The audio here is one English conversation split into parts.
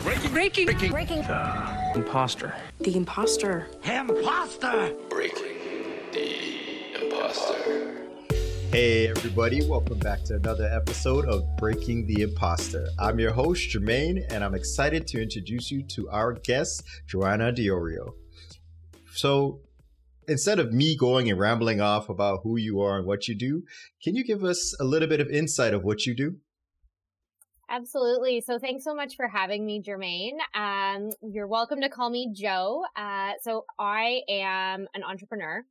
Breaking, breaking, breaking, breaking. The imposter. The imposter. Imposter. Breaking the imposter. Hey, everybody, welcome back to another episode of Breaking the Imposter. I'm your host, Jermaine, and I'm excited to introduce you to our guest, Joanna Diorio. So, instead of me going and rambling off about who you are and what you do, can you give us a little bit of insight of what you do? Absolutely. So thanks so much for having me, Jermaine. Um, you're welcome to call me Joe. Uh, so I am an entrepreneur.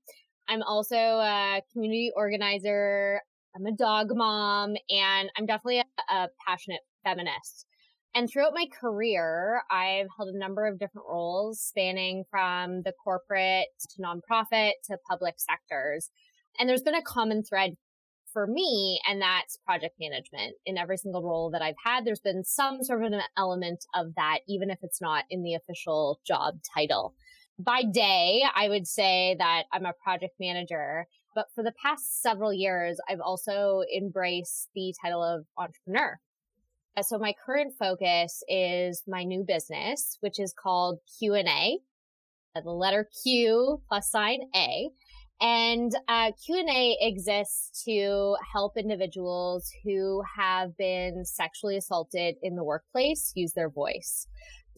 I'm also a community organizer. I'm a dog mom and I'm definitely a, a passionate feminist. And throughout my career, I've held a number of different roles spanning from the corporate to nonprofit to public sectors. And there's been a common thread for me, and that's project management. In every single role that I've had, there's been some sort of an element of that, even if it's not in the official job title. By day, I would say that I'm a project manager, but for the past several years, I've also embraced the title of entrepreneur. So my current focus is my new business, which is called Q&A, the letter Q plus sign A. And uh, Q&A exists to help individuals who have been sexually assaulted in the workplace use their voice.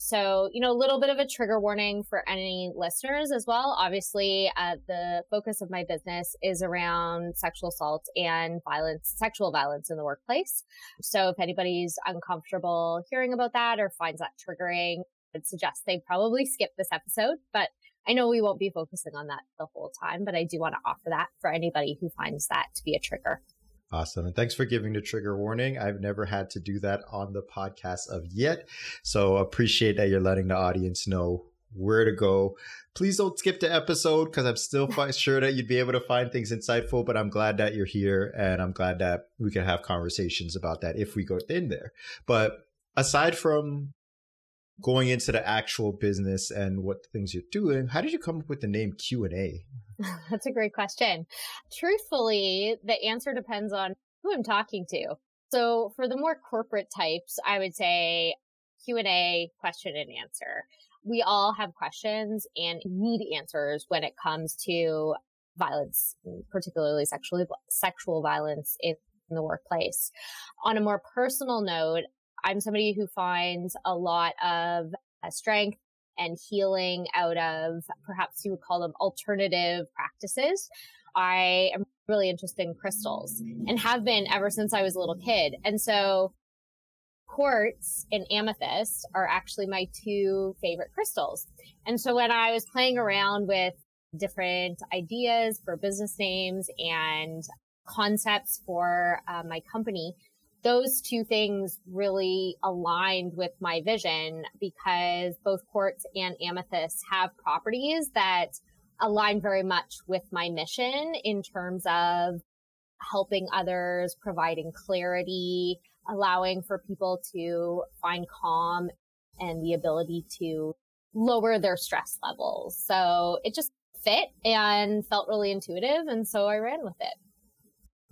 So, you know, a little bit of a trigger warning for any listeners as well. Obviously, uh, the focus of my business is around sexual assault and violence, sexual violence in the workplace. So if anybody's uncomfortable hearing about that or finds that triggering, I'd suggest they probably skip this episode, but I know we won't be focusing on that the whole time, but I do want to offer that for anybody who finds that to be a trigger. Awesome. And thanks for giving the trigger warning. I've never had to do that on the podcast of yet. So appreciate that you're letting the audience know where to go. Please don't skip the episode because I'm still sure that you'd be able to find things insightful, but I'm glad that you're here and I'm glad that we can have conversations about that if we go in there. But aside from going into the actual business and what things you're doing, how did you come up with the name Q and A? That's a great question. Truthfully, the answer depends on who I'm talking to. So for the more corporate types, I would say Q and A, question and answer. We all have questions and need answers when it comes to violence, particularly sexually sexual violence in the workplace. On a more personal note, I'm somebody who finds a lot of uh, strength and healing out of perhaps you would call them alternative practices. I am really interested in crystals and have been ever since I was a little kid. And so quartz and amethyst are actually my two favorite crystals. And so when I was playing around with different ideas for business names and concepts for uh, my company, those two things really aligned with my vision because both quartz and amethyst have properties that align very much with my mission in terms of helping others, providing clarity, allowing for people to find calm and the ability to lower their stress levels. So it just fit and felt really intuitive. And so I ran with it.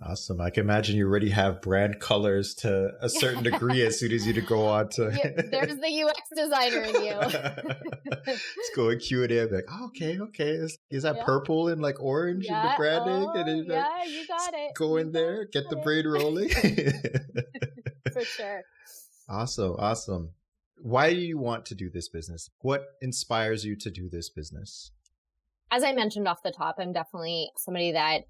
Awesome. I can imagine you already have brand colors to a certain degree as soon as you to go on to. yeah, there's the UX designer in you. Let's go in Q and A. Like, oh, okay, okay. Is, is that yeah. purple and like orange yeah. in the branding? Oh, and yeah, you got it. Go in you there, get the brain rolling. For sure. Awesome, awesome. Why do you want to do this business? What inspires you to do this business? As I mentioned off the top, I'm definitely somebody that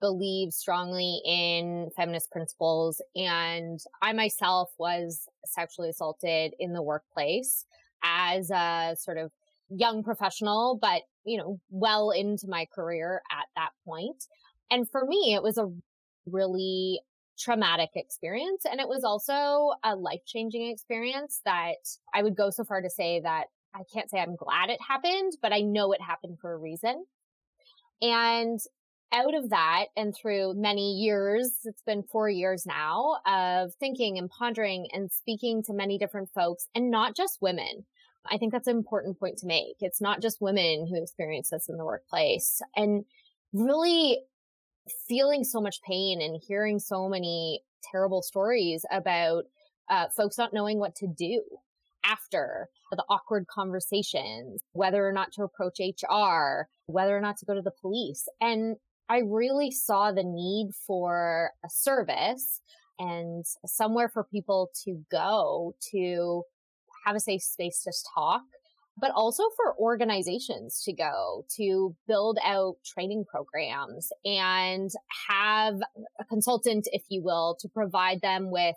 believe strongly in feminist principles. And I myself was sexually assaulted in the workplace as a sort of young professional, but, you know, well into my career at that point. And for me, it was a really traumatic experience. And it was also a life changing experience that I would go so far to say that I can't say I'm glad it happened, but I know it happened for a reason. And out of that and through many years, it's been four years now of thinking and pondering and speaking to many different folks and not just women. I think that's an important point to make. It's not just women who experience this in the workplace and really feeling so much pain and hearing so many terrible stories about uh, folks not knowing what to do after, the awkward conversations, whether or not to approach HR, whether or not to go to the police. And I really saw the need for a service and somewhere for people to go to have a safe space to talk, but also for organizations to go to build out training programs and have a consultant, if you will, to provide them with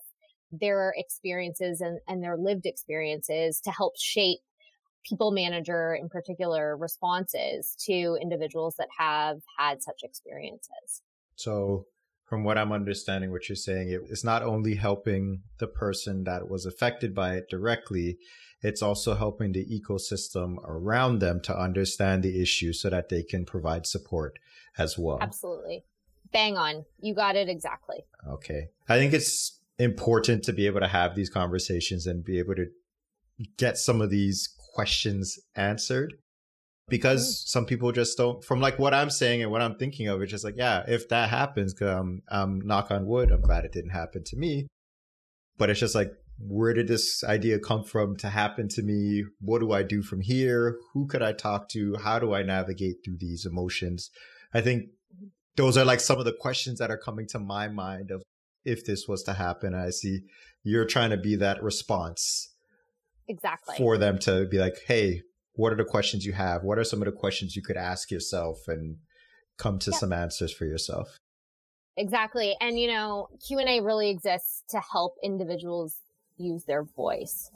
their experiences and, and their lived experiences to help shape people manager in particular responses to individuals that have had such experiences. So from what I'm understanding, what you're saying, it's not only helping the person that was affected by it directly, it's also helping the ecosystem around them to understand the issue so that they can provide support as well. Absolutely. Bang on. You got it exactly. Okay. I think it's important to be able to have these conversations and be able to get some of these questions answered because mm. some people just don't from like what i'm saying and what i'm thinking of it's just like yeah if that happens um, i'm knock on wood i'm glad it didn't happen to me. But it's just like where did this idea come from to happen to me? What do i do from here? Who could i talk to? How do i navigate through these emotions? I think those are like some of the questions that are coming to my mind of if this was to happen. I see you're trying to be that response exactly for them to be like hey what are the questions you have? What are some of the questions you could ask yourself and come to yep. some answers for yourself? Exactly. And you know, Q&A really exists to help individuals use their voice.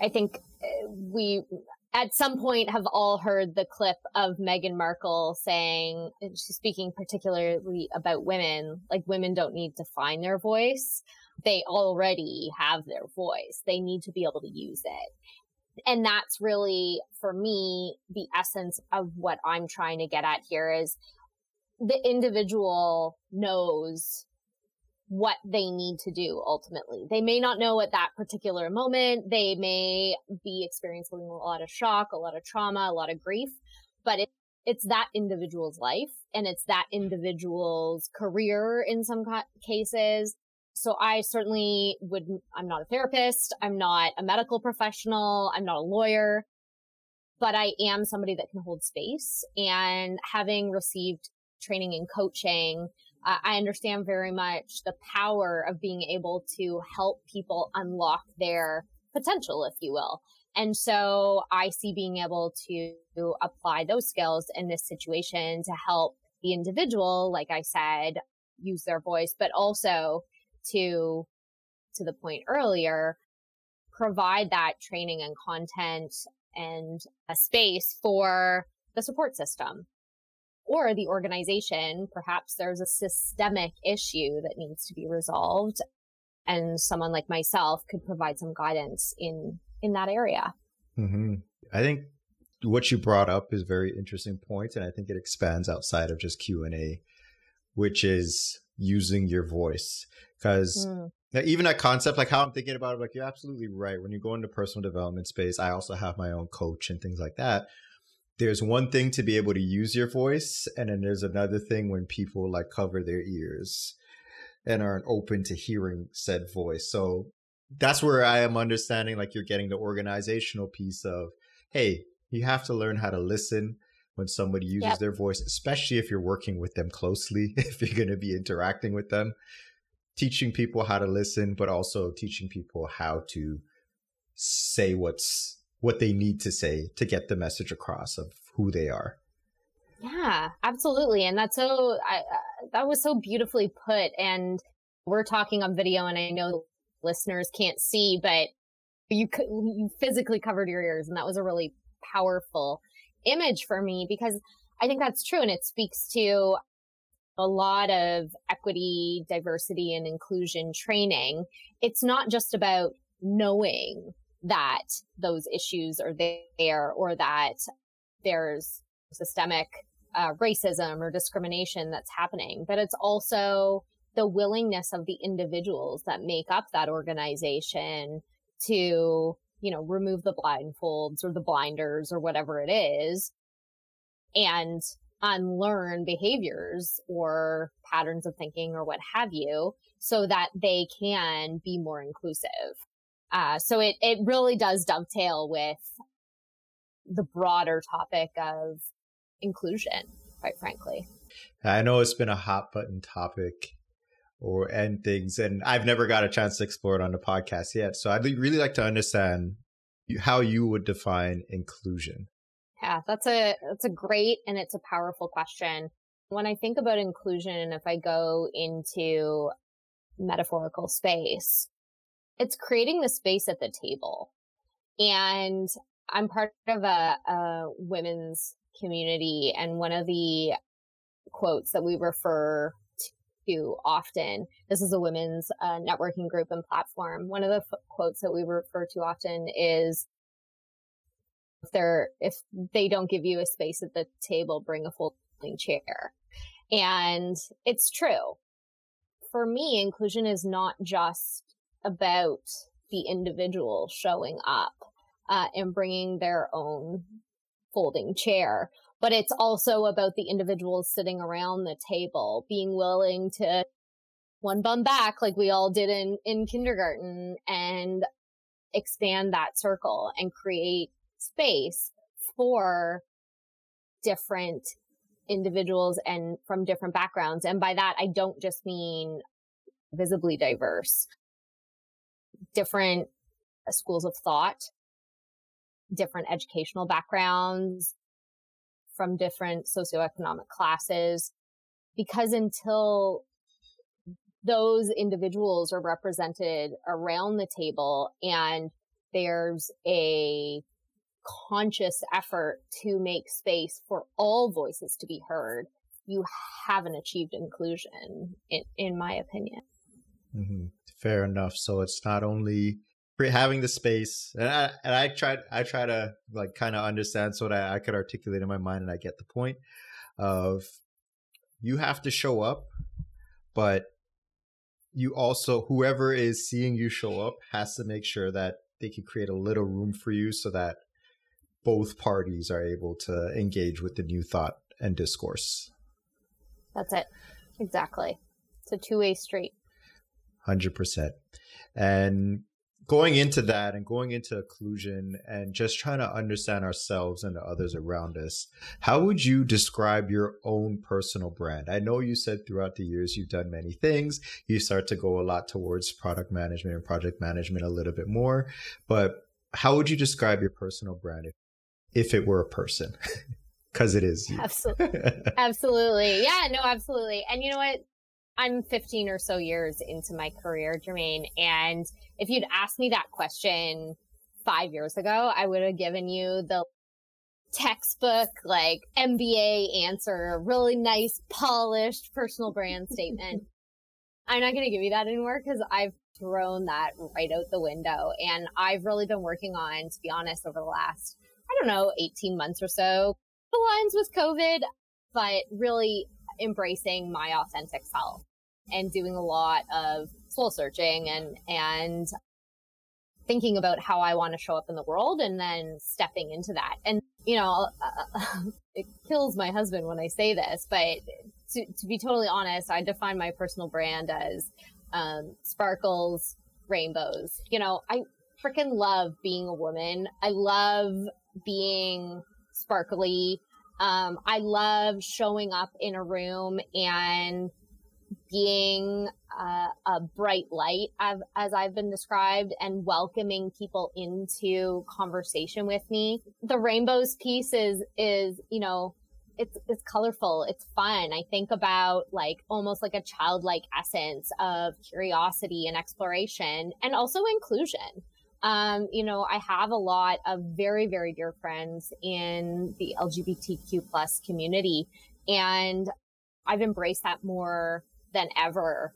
I think uh, we at some point have all heard the clip of Meghan Markle saying she's speaking particularly about women, like women don't need to find their voice. They already have their voice. They need to be able to use it and that's really for me the essence of what i'm trying to get at here is the individual knows what they need to do ultimately. They may not know at that particular moment. They may be experiencing a lot of shock, a lot of trauma, a lot of grief, but it, it's that individual's life and it's that individual's career in some cases. So I certainly would, I'm not a therapist. I'm not a medical professional. I'm not a lawyer, but I am somebody that can hold space and having received training and coaching, I understand very much the power of being able to help people unlock their potential, if you will. And so I see being able to apply those skills in this situation to help the individual, like I said, use their voice, but also to, to the point earlier, provide that training and content and a space for the support system or the organization. Perhaps there's a systemic issue that needs to be resolved and someone like myself could provide some guidance in, in that area. Mm-hmm. I think what you brought up is very interesting point, and I think it expands outside of just Q and A, which is using your voice because mm. even that concept like how i'm thinking about it like you're absolutely right when you go into personal development space i also have my own coach and things like that there's one thing to be able to use your voice and then there's another thing when people like cover their ears and aren't open to hearing said voice so that's where i am understanding like you're getting the organizational piece of hey you have to learn how to listen when somebody uses yep. their voice, especially if you're working with them closely, if you're going to be interacting with them, teaching people how to listen, but also teaching people how to say what's what they need to say to get the message across of who they are. Yeah, absolutely. And that's so, I, uh, that was so beautifully put. And we're talking on video and I know listeners can't see, but you, you physically covered your ears and that was a really powerful image for me because I think that's true. And it speaks to a lot of equity, diversity, and inclusion training. It's not just about knowing that those issues are there or that there's systemic uh, racism or discrimination that's happening, but it's also the willingness of the individuals that make up that organization to you know, remove the blindfolds or the blinders or whatever it is and unlearn behaviors or patterns of thinking or what have you so that they can be more inclusive. Uh, so it, it really does dovetail with the broader topic of inclusion, quite frankly. I know it's been a hot button topic or and things, and I've never got a chance to explore it on the podcast yet. So I'd really like to understand how you would define inclusion. Yeah, that's a that's a great and it's a powerful question. When I think about inclusion, if I go into metaphorical space, it's creating the space at the table. And I'm part of a, a women's community, and one of the quotes that we refer to often. This is a women's uh, networking group and platform. One of the f- quotes that we refer to often is if they're if they don't give you a space at the table, bring a folding chair. And it's true. For me, inclusion is not just about the individual showing up uh, and bringing their own folding chair, but it's also about the individuals sitting around the table being willing to one bum back like we all did in, in kindergarten and expand that circle and create space for different individuals and from different backgrounds. And by that, I don't just mean visibly diverse, different schools of thought, different educational backgrounds, from different socioeconomic classes because until those individuals are represented around the table and there's a conscious effort to make space for all voices to be heard, you haven't achieved inclusion, in, in my opinion. Mm-hmm. Fair enough. So it's not only having the space and I, and I I try to like kind of understand so that I could articulate in my mind and I get the point of you have to show up but you also whoever is seeing you show up has to make sure that they can create a little room for you so that both parties are able to engage with the new thought and discourse. That's it. Exactly. It's a two-way street 100% and going into that and going into inclusion and just trying to understand ourselves and the others around us, how would you describe your own personal brand? I know you said throughout the years you've done many things. You start to go a lot towards product management and project management a little bit more, but how would you describe your personal brand if, if it were a person? Because it is you. Absolutely. absolutely. Yeah, no, absolutely. And you know what? I'm 15 or so years into my career, Jermaine. And if you'd asked me that question five years ago, I would have given you the textbook, like MBA answer, a really nice, polished personal brand statement. I'm not going to give you that anymore because I've thrown that right out the window. And I've really been working on, to be honest, over the last, I don't know, 18 months or so, the lines with COVID, but really embracing my authentic self and doing a lot of soul searching and and thinking about how I want to show up in the world and then stepping into that. And you know, uh, it kills my husband when I say this, but to, to be totally honest, I define my personal brand as um, sparkles, rainbows. You know, I freaking love being a woman. I love being sparkly. Um, I love showing up in a room and being uh, a bright light, as I've been described, and welcoming people into conversation with me. The rainbows piece is is you know it's it's colorful, it's fun. I think about like almost like a childlike essence of curiosity and exploration, and also inclusion. Um, you know, I have a lot of very, very dear friends in the LGBTQ plus community, and I've embraced that more than ever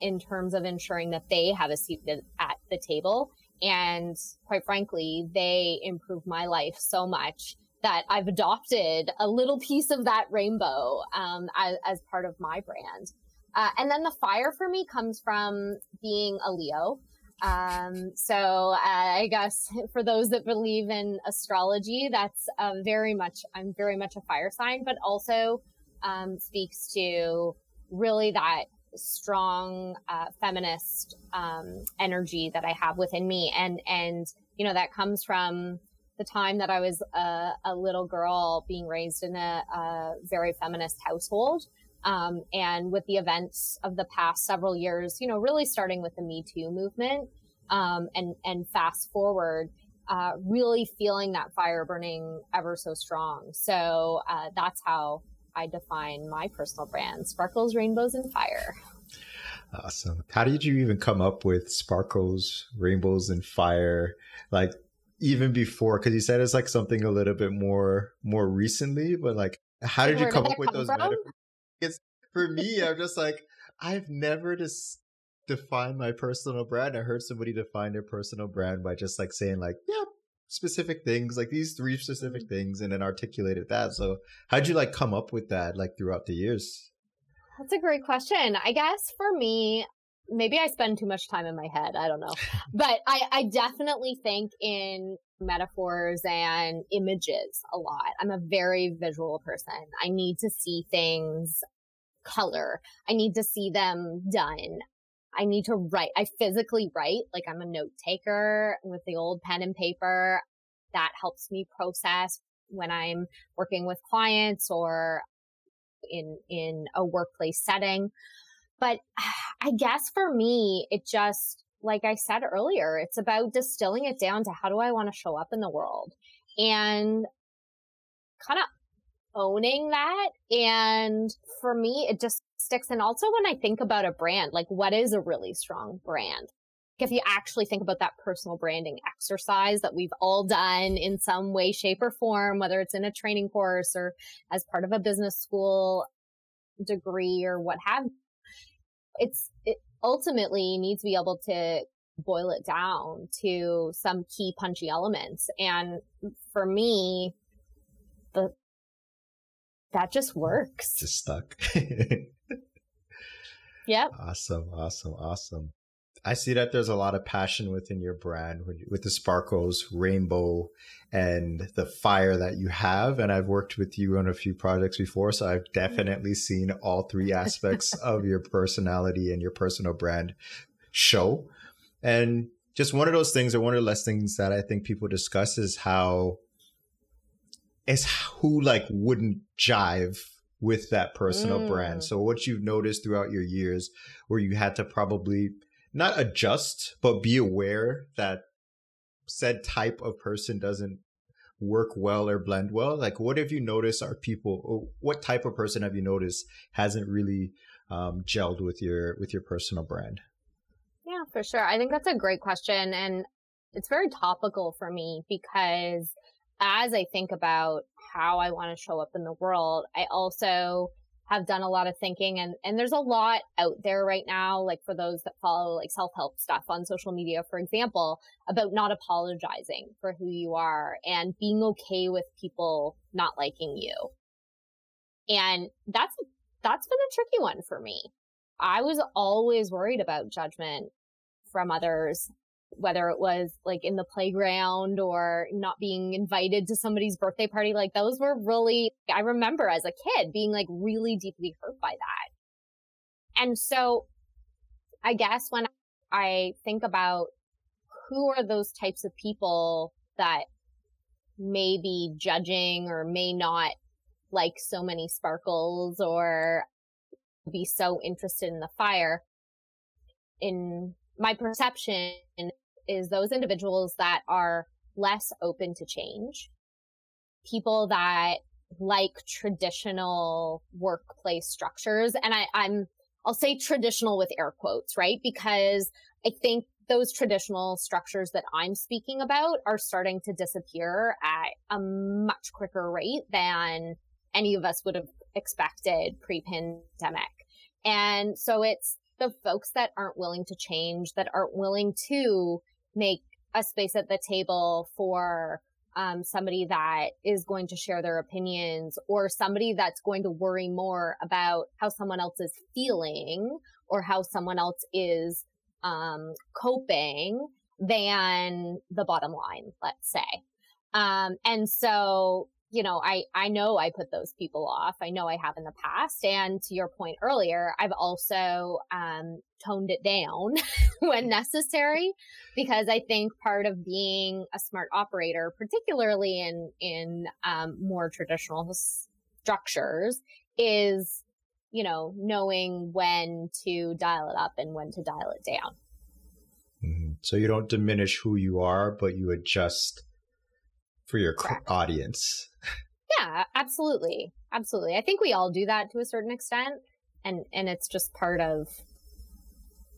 in terms of ensuring that they have a seat at the table. And quite frankly, they improve my life so much that I've adopted a little piece of that rainbow um, as, as, part of my brand. Uh, and then the fire for me comes from being a Leo. Um, so uh, I guess for those that believe in astrology, that's uh, very much, I'm very much a fire sign, but also um, speaks to really that strong uh, feminist um, energy that I have within me, and and you know that comes from the time that I was a, a little girl being raised in a, a very feminist household. Um, and with the events of the past several years, you know, really starting with the Me Too movement, um, and and fast forward, uh, really feeling that fire burning ever so strong. So uh, that's how I define my personal brand: sparkles, rainbows, and fire. Awesome. How did you even come up with sparkles, rainbows, and fire? Like even before, because you said it's like something a little bit more more recently, but like, how did Where you come did up with those metaphors? Because for me, I'm just like, I've never just defined my personal brand. I heard somebody define their personal brand by just like saying like, yeah, specific things, like these three specific mm-hmm. things, and then articulated that. So how'd you like come up with that like throughout the years? That's a great question. I guess for me, maybe I spend too much time in my head. I don't know. but I, I definitely think in metaphors and images a lot. I'm a very visual person. I need to see things color. I need to see them done. I need to write. I physically write, like I'm a note taker with the old pen and paper. That helps me process when I'm working with clients or in, in a workplace setting. But I guess for me, it just, like I said earlier, it's about distilling it down to how do I want to show up in the world and kind of owning that. And for me, it just sticks. And also when I think about a brand, like what is a really strong brand? If you actually think about that personal branding exercise that we've all done in some way, shape, or form, whether it's in a training course or as part of a business school degree or what have you, it's it ultimately needs to be able to boil it down to some key punchy elements. And for me, that just works. Just stuck. yep. Awesome. Awesome. Awesome. I see that there's a lot of passion within your brand with the sparkles, rainbow, and the fire that you have. And I've worked with you on a few projects before, so I've definitely mm-hmm. seen all three aspects of your personality and your personal brand show. And just one of those things, or one of the less things that I think people discuss is how is who like wouldn't jive with that personal mm. brand. So what you've noticed throughout your years where you had to probably not adjust, but be aware that said type of person doesn't work well or blend well? Like, what have you noticed are people, what type of person have you noticed hasn't really um, gelled with your with your personal brand? Yeah, for sure. I think that's a great question, and it's very topical for me because as I think about how I want to show up in the world, I also have done a lot of thinking and, and there's a lot out there right now, like for those that follow like self-help stuff on social media, for example, about not apologizing for who you are and being okay with people not liking you. And that's, that's been a tricky one for me. I was always worried about judgment from others whether it was like in the playground or not being invited to somebody's birthday party, like those were really, I remember as a kid being like really deeply hurt by that. And so I guess when I think about who are those types of people that may be judging or may not like so many sparkles or be so interested in the fire, in my perception is those individuals that are less open to change, people that like traditional workplace structures. And I, I'm, I'll say traditional with air quotes, right? Because I think those traditional structures that I'm speaking about are starting to disappear at a much quicker rate than any of us would have expected pre-pandemic. And so it's the folks that aren't willing to change, that aren't willing to make a space at the table for um, somebody that is going to share their opinions or somebody that's going to worry more about how someone else is feeling or how someone else is um, coping than the bottom line, let's say. Um, and so you know, I, I know I put those people off. I know I have in the past. And to your point earlier, I've also, um, toned it down when necessary because I think part of being a smart operator, particularly in, in, um, more traditional structures is, you know, knowing when to dial it up and when to dial it down. Mm-hmm. So you don't diminish who you are, but you adjust for your Correct. audience. Yeah, absolutely. Absolutely. I think we all do that to a certain extent and and it's just part of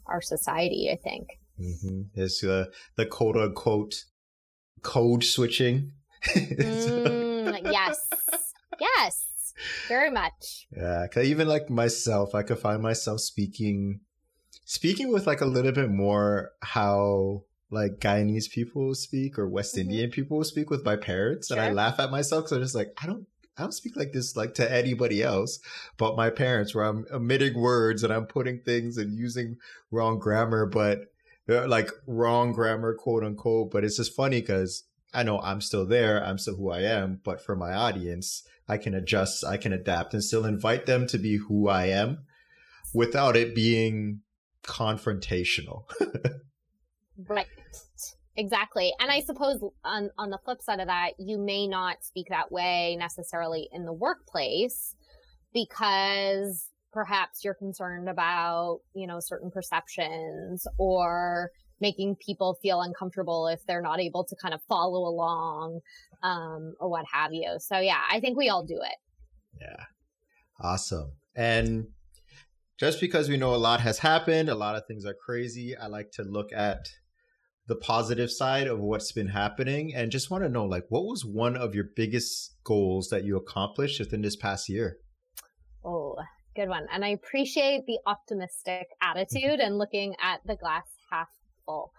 our society, I think. Mm-hmm. It's uh, the quote unquote code switching. mm, yes. Yes. Very much. Yeah, cause even like myself, I could find myself speaking speaking with like a little bit more how like Guyanese people speak or West mm-hmm. Indian people speak with my parents, sure. and I laugh at myself because I'm just like I don't I don't speak like this like to anybody else but my parents, where I'm omitting words and I'm putting things and using wrong grammar, but uh, like wrong grammar, quote unquote. But it's just funny because I know I'm still there, I'm still who I am, but for my audience, I can adjust, I can adapt, and still invite them to be who I am without it being confrontational. right. Exactly. And I suppose on, on the flip side of that, you may not speak that way necessarily in the workplace because perhaps you're concerned about, you know, certain perceptions or making people feel uncomfortable if they're not able to kind of follow along um, or what have you. So yeah, I think we all do it. Yeah. Awesome. And just because we know a lot has happened, a lot of things are crazy, I like to look at the positive side of what's been happening and just want to know like what was one of your biggest goals that you accomplished within this past year? Oh, good one. And I appreciate the optimistic attitude and looking at the glass half full.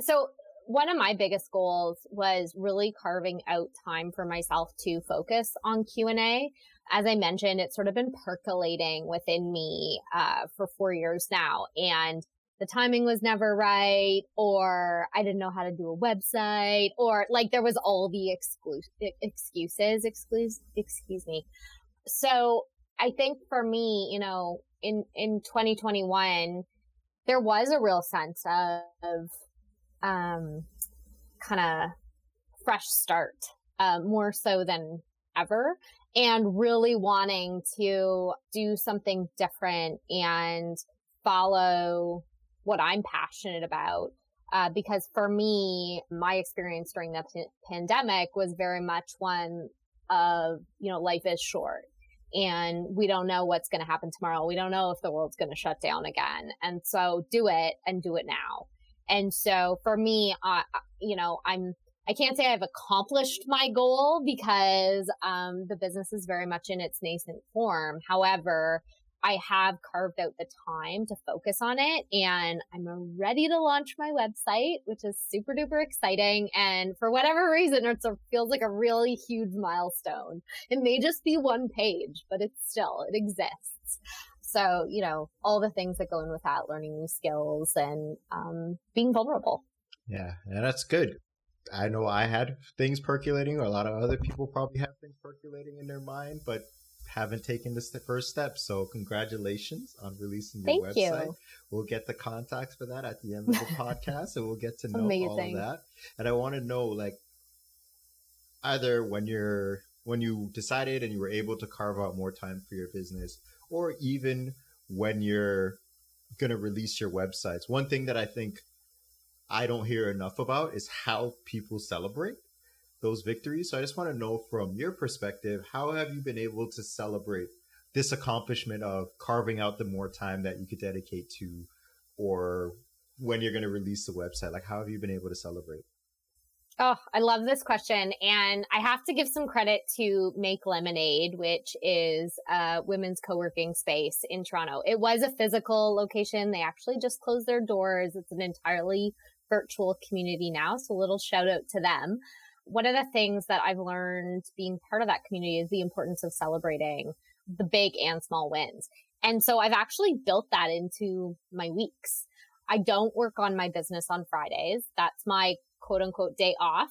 So one of my biggest goals was really carving out time for myself to focus on Q&A. As I mentioned, it's sort of been percolating within me uh, for four years now. And the timing was never right, or I didn't know how to do a website, or like there was all the excuses, excuse, excuse me. So I think for me, you know, in, in 2021, there was a real sense of, um, kind of fresh start, uh, more so than ever and really wanting to do something different and follow what I'm passionate about. Uh, because for me, my experience during the p- pandemic was very much one of, you know, life is short and we don't know what's going to happen tomorrow. We don't know if the world's going to shut down again. And so do it and do it now. And so for me, uh, you know, I'm, I can't say I've accomplished my goal because, um, the business is very much in its nascent form. However, I have carved out the time to focus on it and I'm ready to launch my website, which is super duper exciting. And for whatever reason, it feels like a really huge milestone. It may just be one page, but it's still, it exists. So, you know, all the things that go in with that, learning new skills and, um, being vulnerable. Yeah. And that's good. I know I had things percolating, or a lot of other people probably have things percolating in their mind, but haven't taken this first step. So congratulations on releasing your Thank website. You. We'll get the contacts for that at the end of the podcast, and we'll get to know Amazing. all of that. And I want to know, like, either when you're when you decided and you were able to carve out more time for your business, or even when you're going to release your websites. One thing that I think I don't hear enough about is how people celebrate those victories. So I just want to know from your perspective, how have you been able to celebrate this accomplishment of carving out the more time that you could dedicate to, or when you're going to release the website? Like, how have you been able to celebrate? Oh, I love this question. And I have to give some credit to Make Lemonade, which is a women's co-working space in Toronto. It was a physical location. They actually just closed their doors. It's an entirely virtual community now. So a little shout out to them one of the things that I've learned being part of that community is the importance of celebrating the big and small wins. And so I've actually built that into my weeks. I don't work on my business on Fridays. That's my quote unquote day off.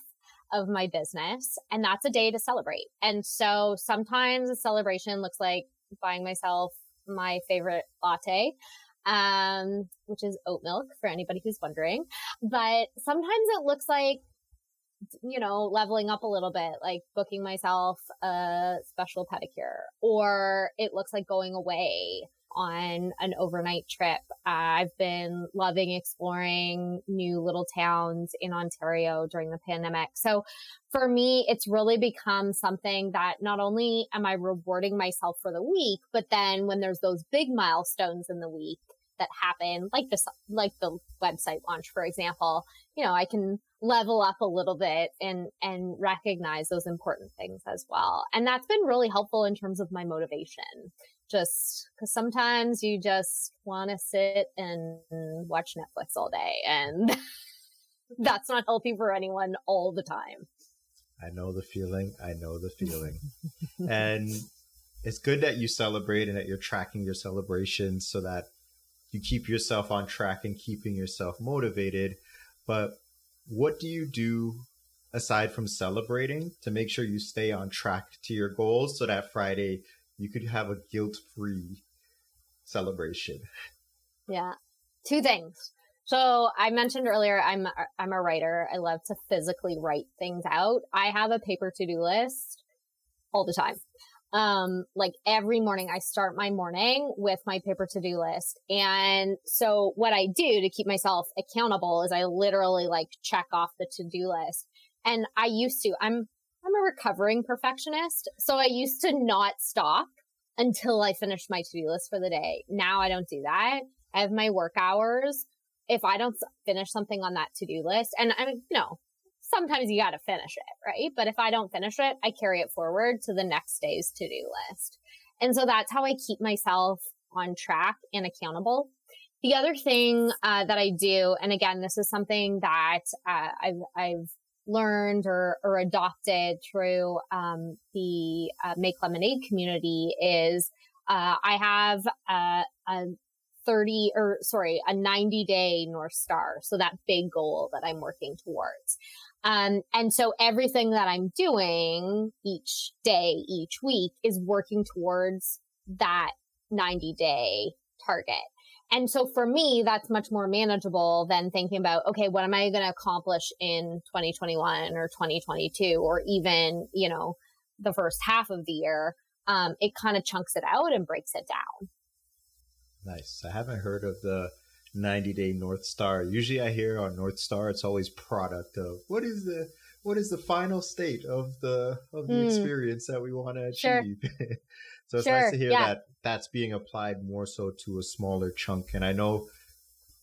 of my business and that's a day to celebrate. And so sometimes a celebration looks like buying myself my favorite latte, um, which is oat milk for anybody who's wondering. But sometimes it looks like you know, leveling up a little bit, like booking myself a special pedicure, or it looks like going away on an overnight trip. Uh, I've been loving exploring new little towns in Ontario during the pandemic. So for me, it's really become something that not only am I rewarding myself for the week, but then when there's those big milestones in the week, that happen, like this, like the website launch, for example, you know, I can level up a little bit and, and recognize those important things as well. And that's been really helpful in terms of my motivation. Just cause sometimes you just want to sit and watch Netflix all day and that's not healthy for anyone all the time. I know the feeling. I know the feeling. and it's good that you celebrate and that you're tracking your celebrations so that you keep yourself on track and keeping yourself motivated. But what do you do aside from celebrating to make sure you stay on track to your goals so that Friday you could have a guilt free celebration? Yeah. Two things. So I mentioned earlier, I'm, I'm a writer. I love to physically write things out. I have a paper to do list all the time um, like every morning I start my morning with my paper to do list. And so what I do to keep myself accountable is I literally like check off the to do list. And I used to, I'm, I'm a recovering perfectionist. So I used to not stop until I finished my to do list for the day. Now I don't do that. I have my work hours. If I don't finish something on that to do list, and I mean, you know, sometimes you got to finish it, right? But if I don't finish it, I carry it forward to the next day's to do list. And so that's how I keep myself on track and accountable. The other thing uh, that I do, and again, this is something that uh, I've, I've learned or, or adopted through um, the uh, Make Lemonade community, is uh, I have a, a 30 or sorry, a 90 day North Star. So that big goal that I'm working towards. Um, and so everything that I'm doing each day, each week is working towards that 90 day target. And so for me, that's much more manageable than thinking about, okay, what am I going to accomplish in 2021 or 2022 or even, you know, the first half of the year? Um, it kind of chunks it out and breaks it down. Nice. I haven't heard of the 90 day North Star. Usually I hear on North Star, it's always product of what is the, what is the final state of the, of the mm. experience that we want to achieve. Sure. so it's sure. nice to hear yeah. that that's being applied more so to a smaller chunk. And I know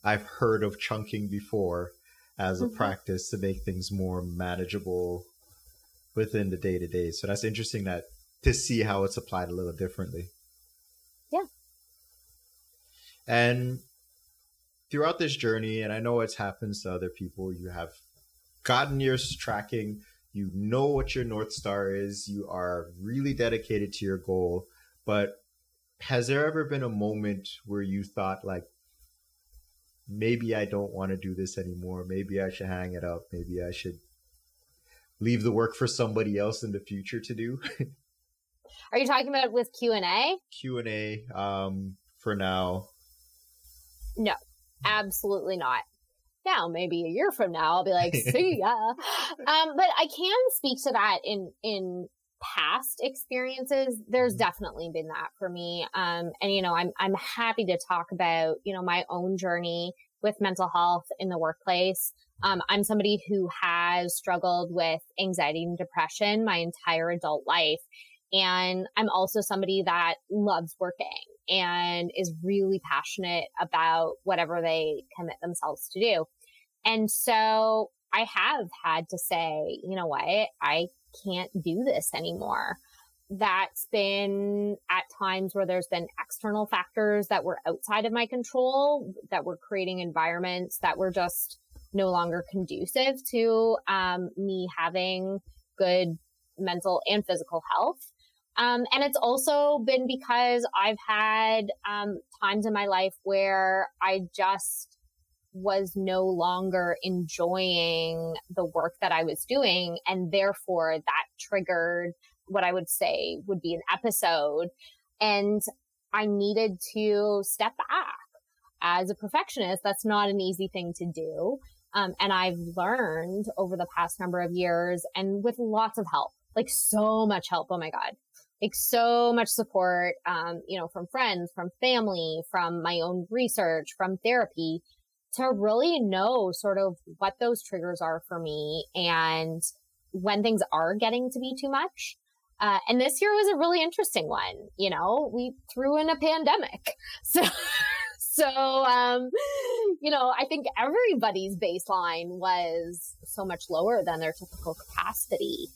I've heard of chunking before as a mm-hmm. practice to make things more manageable within the day to day. So that's interesting that to see how it's applied a little differently. Yeah. And throughout this journey, and I know it's happens to other people, you have gotten your tracking, you know what your North Star is, you are really dedicated to your goal. But has there ever been a moment where you thought, like, maybe I don't want to do this anymore? Maybe I should hang it up. Maybe I should leave the work for somebody else in the future to do? Are you talking about with Q and A? Q and A. Um, for now. No, absolutely not. Now, maybe a year from now, I'll be like, see ya. Um, but I can speak to that in, in past experiences. There's mm-hmm. definitely been that for me. Um, and you know, I'm, I'm happy to talk about, you know, my own journey with mental health in the workplace. Um, I'm somebody who has struggled with anxiety and depression my entire adult life. And I'm also somebody that loves working and is really passionate about whatever they commit themselves to do. And so I have had to say, you know what? I can't do this anymore. That's been at times where there's been external factors that were outside of my control, that were creating environments that were just no longer conducive to um, me having good mental and physical health. Um, and it's also been because I've had um, times in my life where I just was no longer enjoying the work that I was doing. And therefore that triggered what I would say would be an episode. And I needed to step back as a perfectionist. That's not an easy thing to do. Um, and I've learned over the past number of years and with lots of help, like so much help. Oh my God. Like so much support, um, you know, from friends, from family, from my own research, from therapy to really know sort of what those triggers are for me and when things are getting to be too much. Uh, and this year was a really interesting one. You know, we threw in a pandemic. So, so, um, you know, I think everybody's baseline was so much lower than their typical capacity.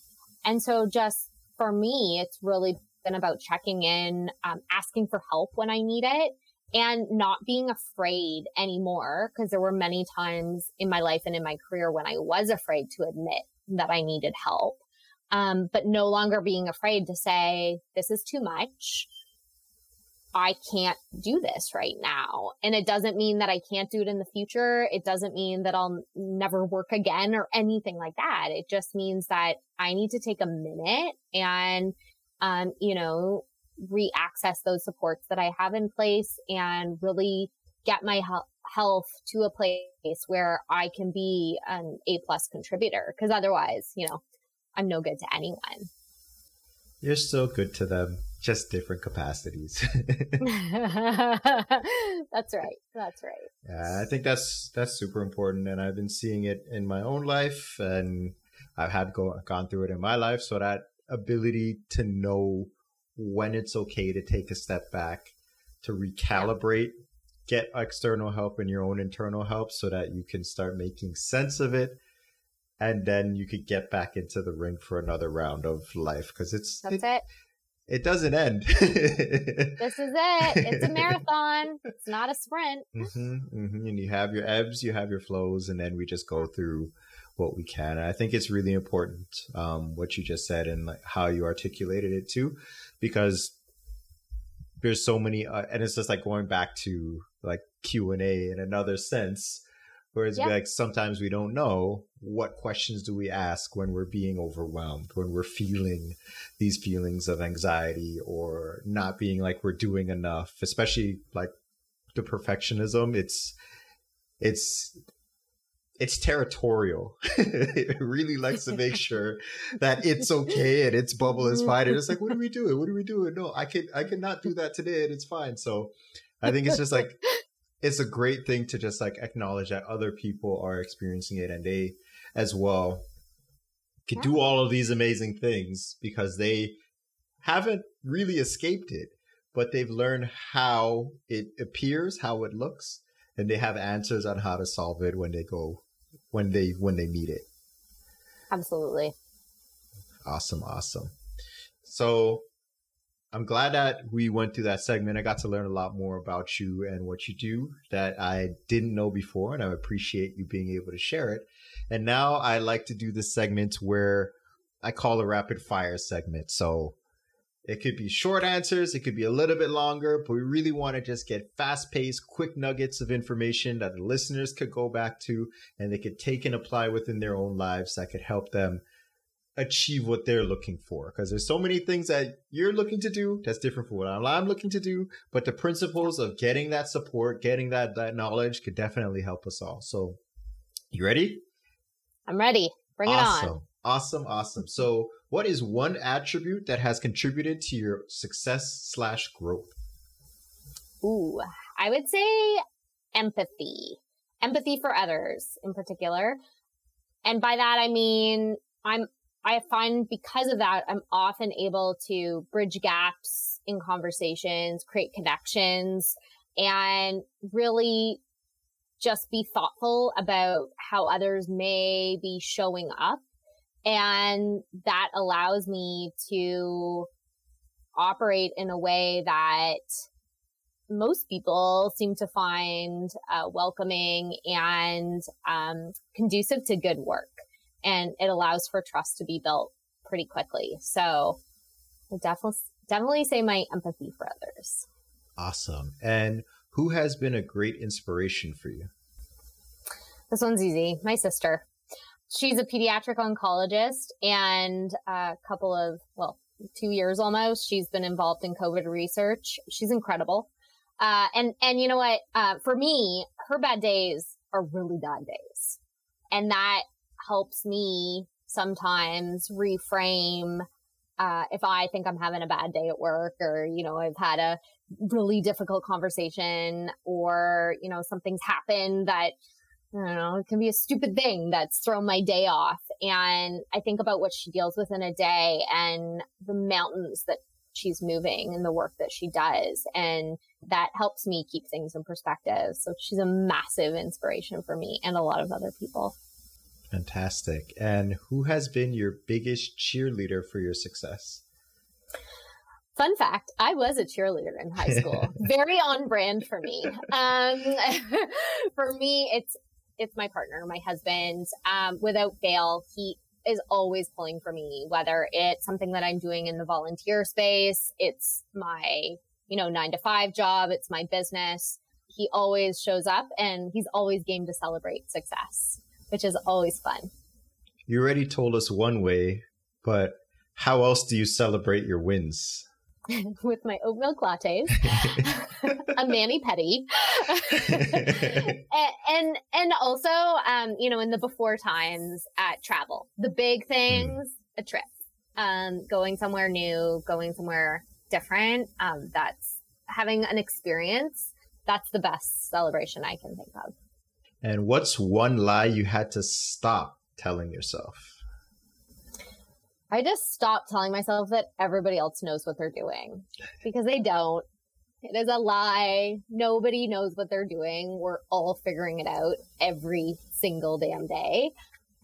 And so just for me, it's really been about checking in, um, asking for help when I need it and not being afraid anymore. Cause there were many times in my life and in my career when I was afraid to admit that I needed help. Um, but no longer being afraid to say, this is too much. I can't do this right now. And it doesn't mean that I can't do it in the future. It doesn't mean that I'll never work again or anything like that. It just means that I need to take a minute and, um, you know, re-access those supports that I have in place and really get my he- health to a place where I can be an A plus contributor. Cause otherwise, you know, I'm no good to anyone. You're still good to them, just different capacities. that's right. That's right. Yeah, I think that's that's super important, and I've been seeing it in my own life, and I've had go, gone through it in my life. So that ability to know when it's okay to take a step back, to recalibrate, get external help and your own internal help, so that you can start making sense of it, and then you could get back into the ring for another round of life because it's That's it, it. It doesn't end. This is it. It's a marathon. It's not a sprint. hmm hmm And you have your ebbs, you have your flows, and then we just go through what we can. And I think it's really important um, what you just said and like how you articulated it too, because there's so many, uh, and it's just like going back to like Q and A in another sense. Whereas like sometimes we don't know what questions do we ask when we're being overwhelmed, when we're feeling these feelings of anxiety or not being like we're doing enough, especially like the perfectionism. It's it's it's territorial. it really likes to make sure that it's okay and its bubble is fine. And it's like, what are we doing? What are we doing? No, I can I cannot do that today and it's fine. So I think it's just like it's a great thing to just like acknowledge that other people are experiencing it and they as well can do all of these amazing things because they haven't really escaped it, but they've learned how it appears, how it looks, and they have answers on how to solve it when they go when they when they meet it. Absolutely. Awesome, awesome. So I'm glad that we went through that segment. I got to learn a lot more about you and what you do that I didn't know before, and I appreciate you being able to share it. And now I like to do this segment where I call a rapid fire segment. So it could be short answers, it could be a little bit longer, but we really want to just get fast paced, quick nuggets of information that the listeners could go back to and they could take and apply within their own lives that could help them achieve what they're looking for because there's so many things that you're looking to do that's different from what I'm looking to do but the principles of getting that support getting that that knowledge could definitely help us all so you ready I'm ready. Bring awesome it on. Awesome. Awesome awesome so what is one attribute that has contributed to your success slash growth Ooh, I would say empathy. Empathy for others in particular. And by that I mean I'm I find because of that I'm often able to bridge gaps in conversations, create connections, and really just be thoughtful about how others may be showing up. And that allows me to operate in a way that most people seem to find uh, welcoming and um, conducive to good work. And it allows for trust to be built pretty quickly. So I definitely, definitely say my empathy for others. awesome and who has been a great inspiration for you This one's easy. My sister. She's a pediatric oncologist and a couple of, well, two years almost. She's been involved in COVID research. She's incredible. Uh, and, and you know what? Uh, for me, her bad days are really bad days. And that helps me sometimes reframe uh, if I think I'm having a bad day at work or, you know, I've had a really difficult conversation or, you know, something's happened that, I don't know, it can be a stupid thing that's thrown my day off. And I think about what she deals with in a day and the mountains that she's moving and the work that she does. And that helps me keep things in perspective. So she's a massive inspiration for me and a lot of other people. Fantastic. And who has been your biggest cheerleader for your success? Fun fact, I was a cheerleader in high school. Very on brand for me. Um, for me, it's it's my partner, my husband. Um, without fail, he is always pulling for me, whether it's something that I'm doing in the volunteer space, it's my, you know, nine to five job, it's my business. He always shows up and he's always game to celebrate success which is always fun. You already told us one way, but how else do you celebrate your wins? With my oat milk lattes, a mani and, and, and also, um, you know, in the before times at travel, the big hmm. things, mm. a trip, um, going somewhere new, going somewhere different. Um, that's having an experience. That's the best celebration I can think of. And what's one lie you had to stop telling yourself? I just stopped telling myself that everybody else knows what they're doing because they don't. It is a lie. Nobody knows what they're doing. We're all figuring it out every single damn day.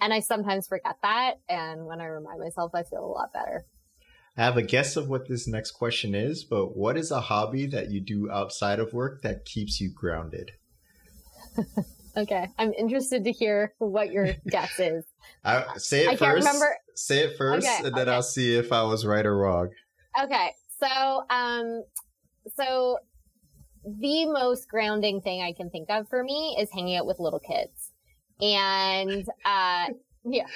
And I sometimes forget that. And when I remind myself, I feel a lot better. I have a guess of what this next question is, but what is a hobby that you do outside of work that keeps you grounded? Okay, I'm interested to hear what your guess is. I, say it I 1st can't remember. Say it first, okay, and then okay. I'll see if I was right or wrong. Okay, so um, so the most grounding thing I can think of for me is hanging out with little kids, and uh, yeah.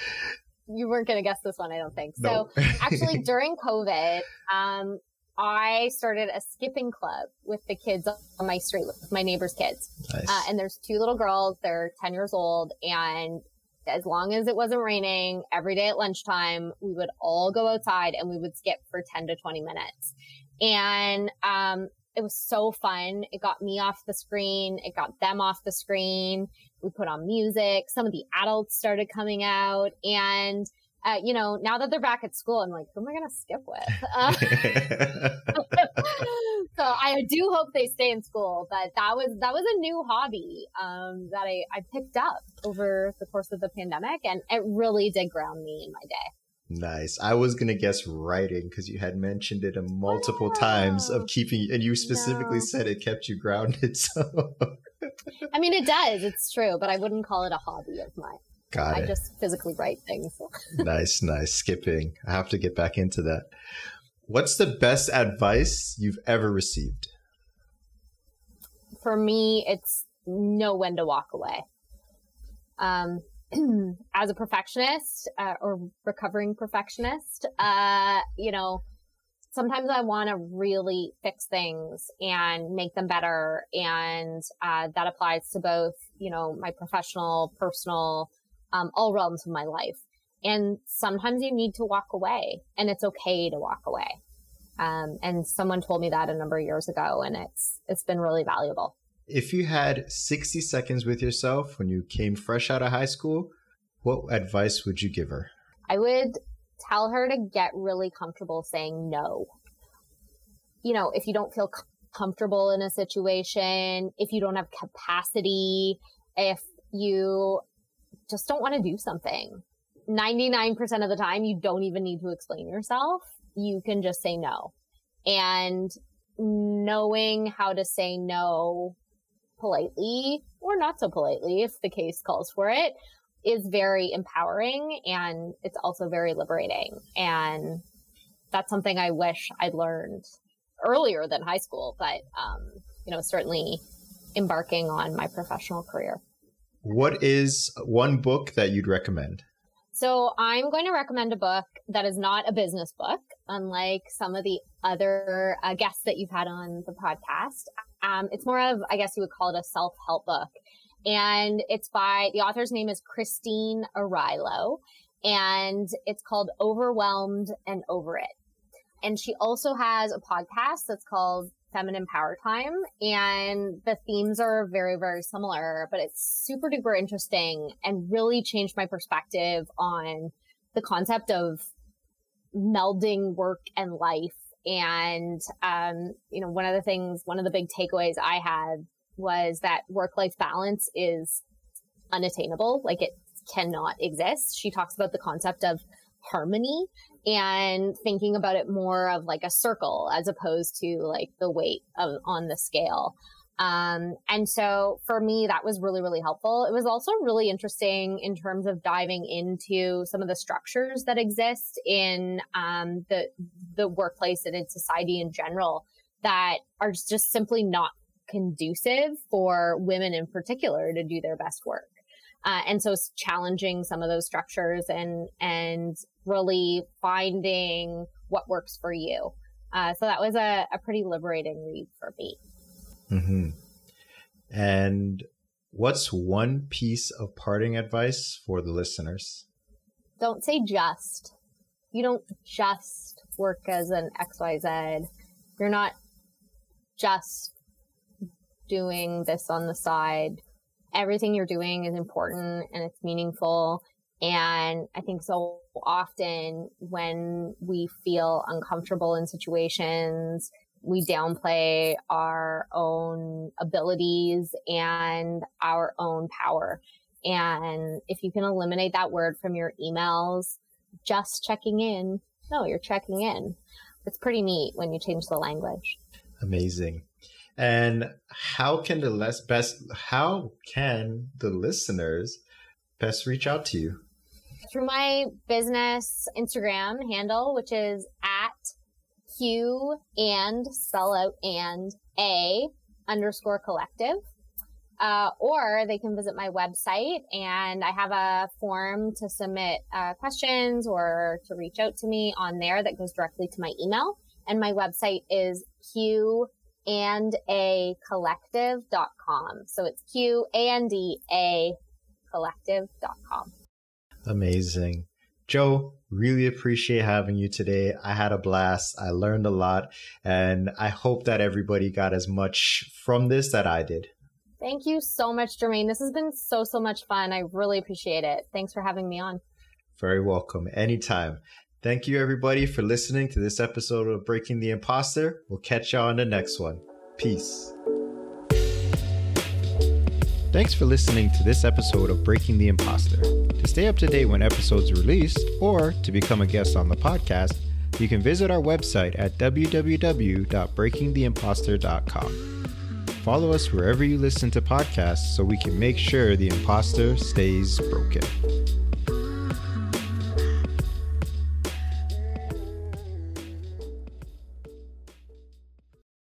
You weren't going to guess this one, I don't think. So, actually, during COVID, um, I started a skipping club with the kids on my street, with my neighbor's kids. Nice. Uh, and there's two little girls, they're 10 years old. And as long as it wasn't raining, every day at lunchtime, we would all go outside and we would skip for 10 to 20 minutes. And, um, it was so fun. It got me off the screen. It got them off the screen. We put on music. Some of the adults started coming out and uh, you know, now that they're back at school, I'm like, who am I going to skip with? Uh, so I do hope they stay in school, but that was, that was a new hobby, um, that I, I picked up over the course of the pandemic and it really did ground me in my day. Nice. I was going to guess writing because you had mentioned it multiple oh, times of keeping, and you specifically no. said it kept you grounded. So, I mean, it does. It's true, but I wouldn't call it a hobby of mine. Got I it. just physically write things. nice, nice. Skipping. I have to get back into that. What's the best advice you've ever received? For me, it's know when to walk away. Um, as a perfectionist uh, or recovering perfectionist, uh, you know, sometimes I want to really fix things and make them better. And uh, that applies to both, you know, my professional, personal, um, all realms of my life. And sometimes you need to walk away and it's okay to walk away. Um, and someone told me that a number of years ago and it's, it's been really valuable. If you had 60 seconds with yourself when you came fresh out of high school, what advice would you give her? I would tell her to get really comfortable saying no. You know, if you don't feel comfortable in a situation, if you don't have capacity, if you just don't want to do something. 99% of the time, you don't even need to explain yourself. You can just say no. And knowing how to say no politely or not so politely, if the case calls for it, is very empowering and it's also very liberating. And that's something I wish I'd learned earlier than high school, but, um, you know, certainly embarking on my professional career. What is one book that you'd recommend? So I'm going to recommend a book that is not a business book, unlike some of the other uh, guests that you've had on the podcast. Um, it's more of, I guess you would call it a self-help book. And it's by, the author's name is Christine Arylo, and it's called Overwhelmed and Over It. And she also has a podcast that's called Feminine Power Time. And the themes are very, very similar, but it's super duper interesting and really changed my perspective on the concept of melding work and life. And, um, you know, one of the things, one of the big takeaways I had was that work life balance is unattainable. Like it cannot exist. She talks about the concept of harmony and thinking about it more of like a circle as opposed to like the weight of on the scale. Um, and so for me, that was really, really helpful. It was also really interesting in terms of diving into some of the structures that exist in, um, the, the workplace and in society in general that are just simply not conducive for women in particular to do their best work. Uh, and so challenging some of those structures and, and really finding what works for you. Uh, so that was a, a, pretty liberating read for me. Mm-hmm. And what's one piece of parting advice for the listeners? Don't say just. You don't just work as an XYZ. You're not just doing this on the side everything you're doing is important and it's meaningful. And I think so often when we feel uncomfortable in situations, we downplay our own abilities and our own power. And if you can eliminate that word from your emails, just checking in. No, you're checking in. It's pretty neat when you change the language. Amazing. And how can the less best how can the listeners best reach out to you? Through my business Instagram handle, which is at Q and spell out and A underscore collective. Uh, or they can visit my website and I have a form to submit uh, questions or to reach out to me on there that goes directly to my email. And my website is Q and a collective.com. So it's Q A N D A collective.com. Amazing. Joe, really appreciate having you today. I had a blast. I learned a lot, and I hope that everybody got as much from this that I did. Thank you so much, Jermaine. This has been so, so much fun. I really appreciate it. Thanks for having me on. Very welcome. Anytime. Thank you, everybody, for listening to this episode of Breaking the Imposter. We'll catch y'all on the next one. Peace. Thanks for listening to this episode of Breaking the Imposter. To stay up to date when episodes are released or to become a guest on the podcast, you can visit our website at www.breakingtheimposter.com. Follow us wherever you listen to podcasts so we can make sure the imposter stays broken.